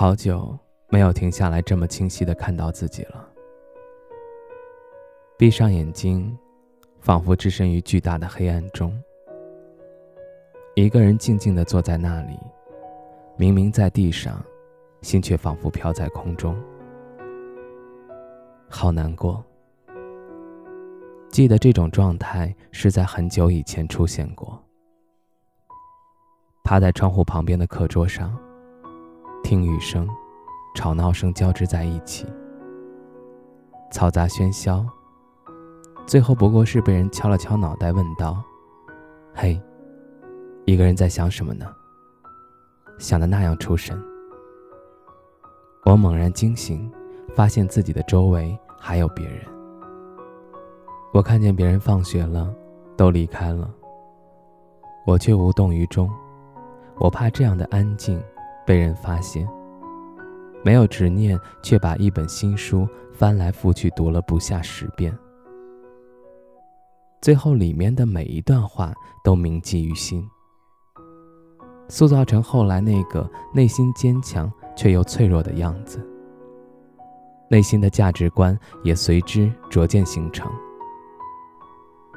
好久没有停下来这么清晰的看到自己了。闭上眼睛，仿佛置身于巨大的黑暗中。一个人静静的坐在那里，明明在地上，心却仿佛飘在空中。好难过。记得这种状态是在很久以前出现过。趴在窗户旁边的课桌上。听雨声，吵闹声交织在一起，嘈杂喧嚣。最后不过是被人敲了敲脑袋，问道：“嘿，一个人在想什么呢？想的那样出神。”我猛然惊醒，发现自己的周围还有别人。我看见别人放学了，都离开了，我却无动于衷。我怕这样的安静。被人发现，没有执念，却把一本新书翻来覆去读了不下十遍，最后里面的每一段话都铭记于心，塑造成后来那个内心坚强却又脆弱的样子，内心的价值观也随之逐渐形成。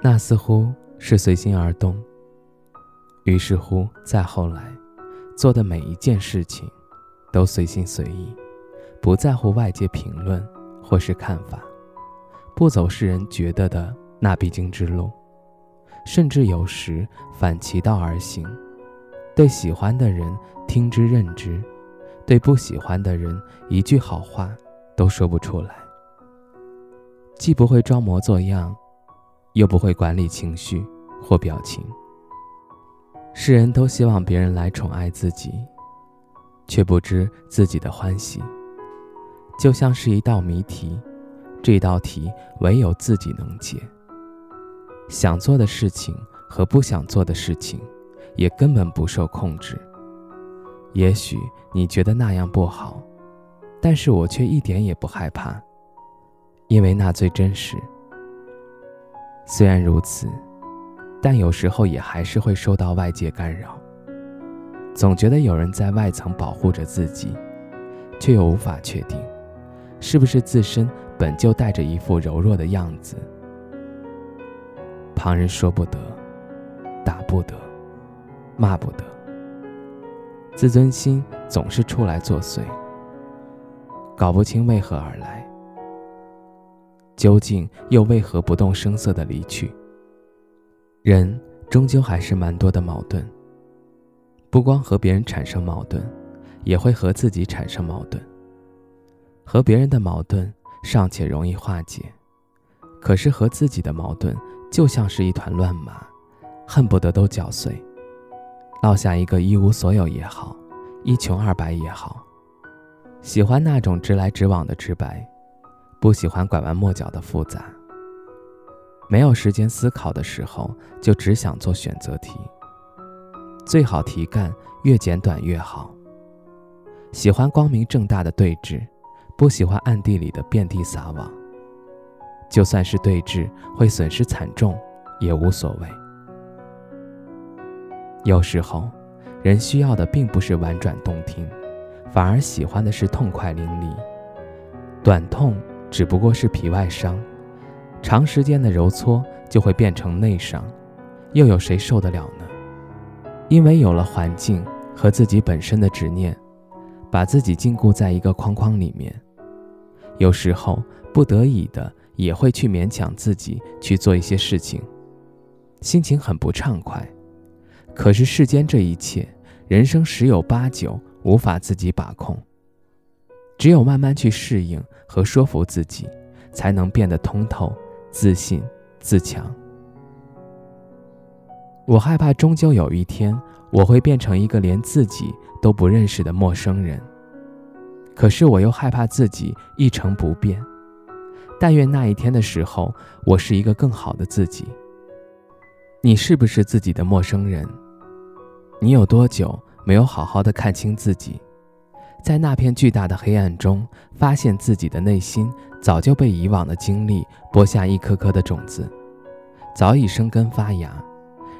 那似乎是随心而动，于是乎，再后来。做的每一件事情，都随心随意，不在乎外界评论或是看法，不走世人觉得的那必经之路，甚至有时反其道而行，对喜欢的人听之任之，对不喜欢的人一句好话都说不出来，既不会装模作样，又不会管理情绪或表情。世人都希望别人来宠爱自己，却不知自己的欢喜。就像是一道谜题，这道题唯有自己能解。想做的事情和不想做的事情，也根本不受控制。也许你觉得那样不好，但是我却一点也不害怕，因为那最真实。虽然如此。但有时候也还是会受到外界干扰，总觉得有人在外层保护着自己，却又无法确定，是不是自身本就带着一副柔弱的样子。旁人说不得，打不得，骂不得，自尊心总是出来作祟，搞不清为何而来，究竟又为何不动声色的离去？人终究还是蛮多的矛盾，不光和别人产生矛盾，也会和自己产生矛盾。和别人的矛盾尚且容易化解，可是和自己的矛盾就像是一团乱麻，恨不得都搅碎，落下一个一无所有也好，一穷二白也好。喜欢那种直来直往的直白，不喜欢拐弯抹角的复杂。没有时间思考的时候，就只想做选择题。最好题干越简短越好。喜欢光明正大的对峙，不喜欢暗地里的遍地撒网。就算是对峙会损失惨重，也无所谓。有时候，人需要的并不是婉转动听，反而喜欢的是痛快淋漓。短痛只不过是皮外伤。长时间的揉搓就会变成内伤，又有谁受得了呢？因为有了环境和自己本身的执念，把自己禁锢在一个框框里面，有时候不得已的也会去勉强自己去做一些事情，心情很不畅快。可是世间这一切，人生十有八九无法自己把控，只有慢慢去适应和说服自己，才能变得通透。自信自强，我害怕终究有一天我会变成一个连自己都不认识的陌生人，可是我又害怕自己一成不变。但愿那一天的时候，我是一个更好的自己。你是不是自己的陌生人？你有多久没有好好的看清自己？在那片巨大的黑暗中，发现自己的内心早就被以往的经历播下一颗颗的种子，早已生根发芽，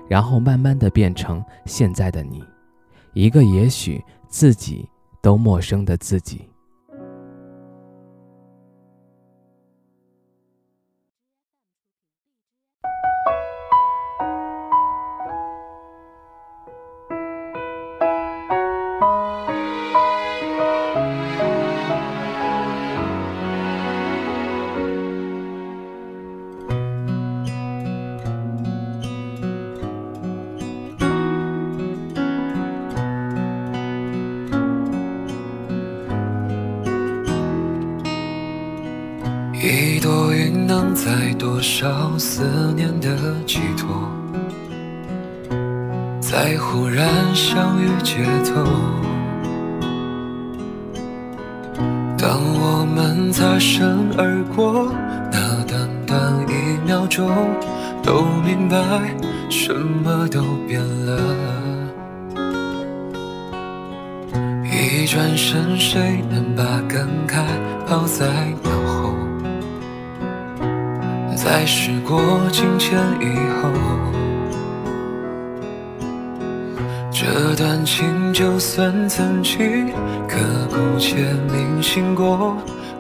然后慢慢的变成现在的你，一个也许自己都陌生的自己。一朵云能载多少思念的寄托，在忽然相遇街头。当我们擦身而过，那短短一秒钟，都明白什么都变了。一转身，谁能把感慨抛在脑？在时过境迁以后，这段情就算曾经刻骨且铭心过，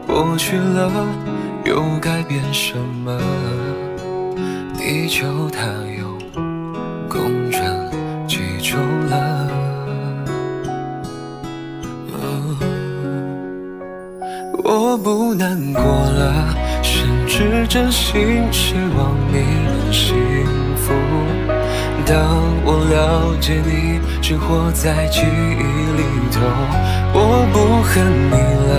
过去了又改变什么？地球它又公转几周了？我不难过了。甚至真心希望你能幸福。当我了解你只活在记忆里头，我不恨你了，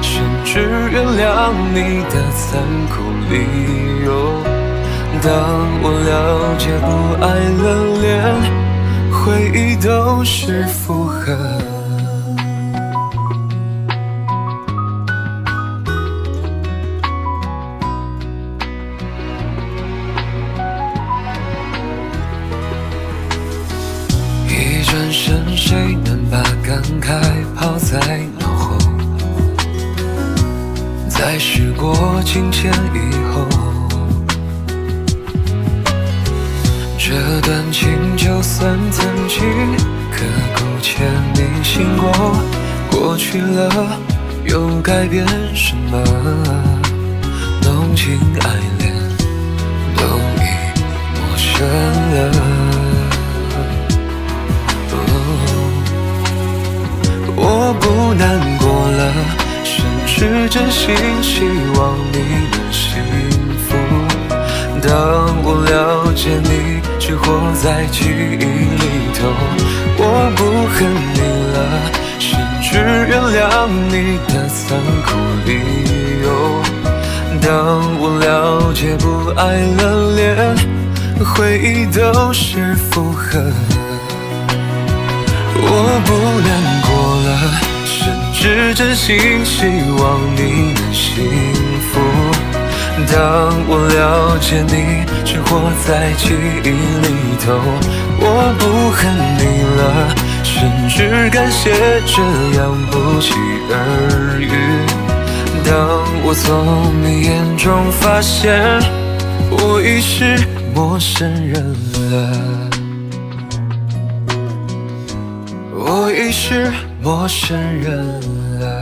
甚至原谅你的残酷理由。当我了解不爱了，连回忆都是负荷。谁能把感慨抛在脑后？在时过境迁以后，这段情就算曾经刻骨且铭心过，过去了又改变什么？浓情爱恋都已陌生了。我不难过了，甚至真心希望你能幸福。当我了解你只活在记忆里头，我不恨你了，甚至原谅你的残酷理由。当我了解不爱了，连回忆都是负荷。我不难过，是真心希望你能幸福。当我了解你只活在记忆里头，我不恨你了，甚至感谢这样不期而遇。当我从你眼中发现，我已是陌生人了。我已是陌生人了。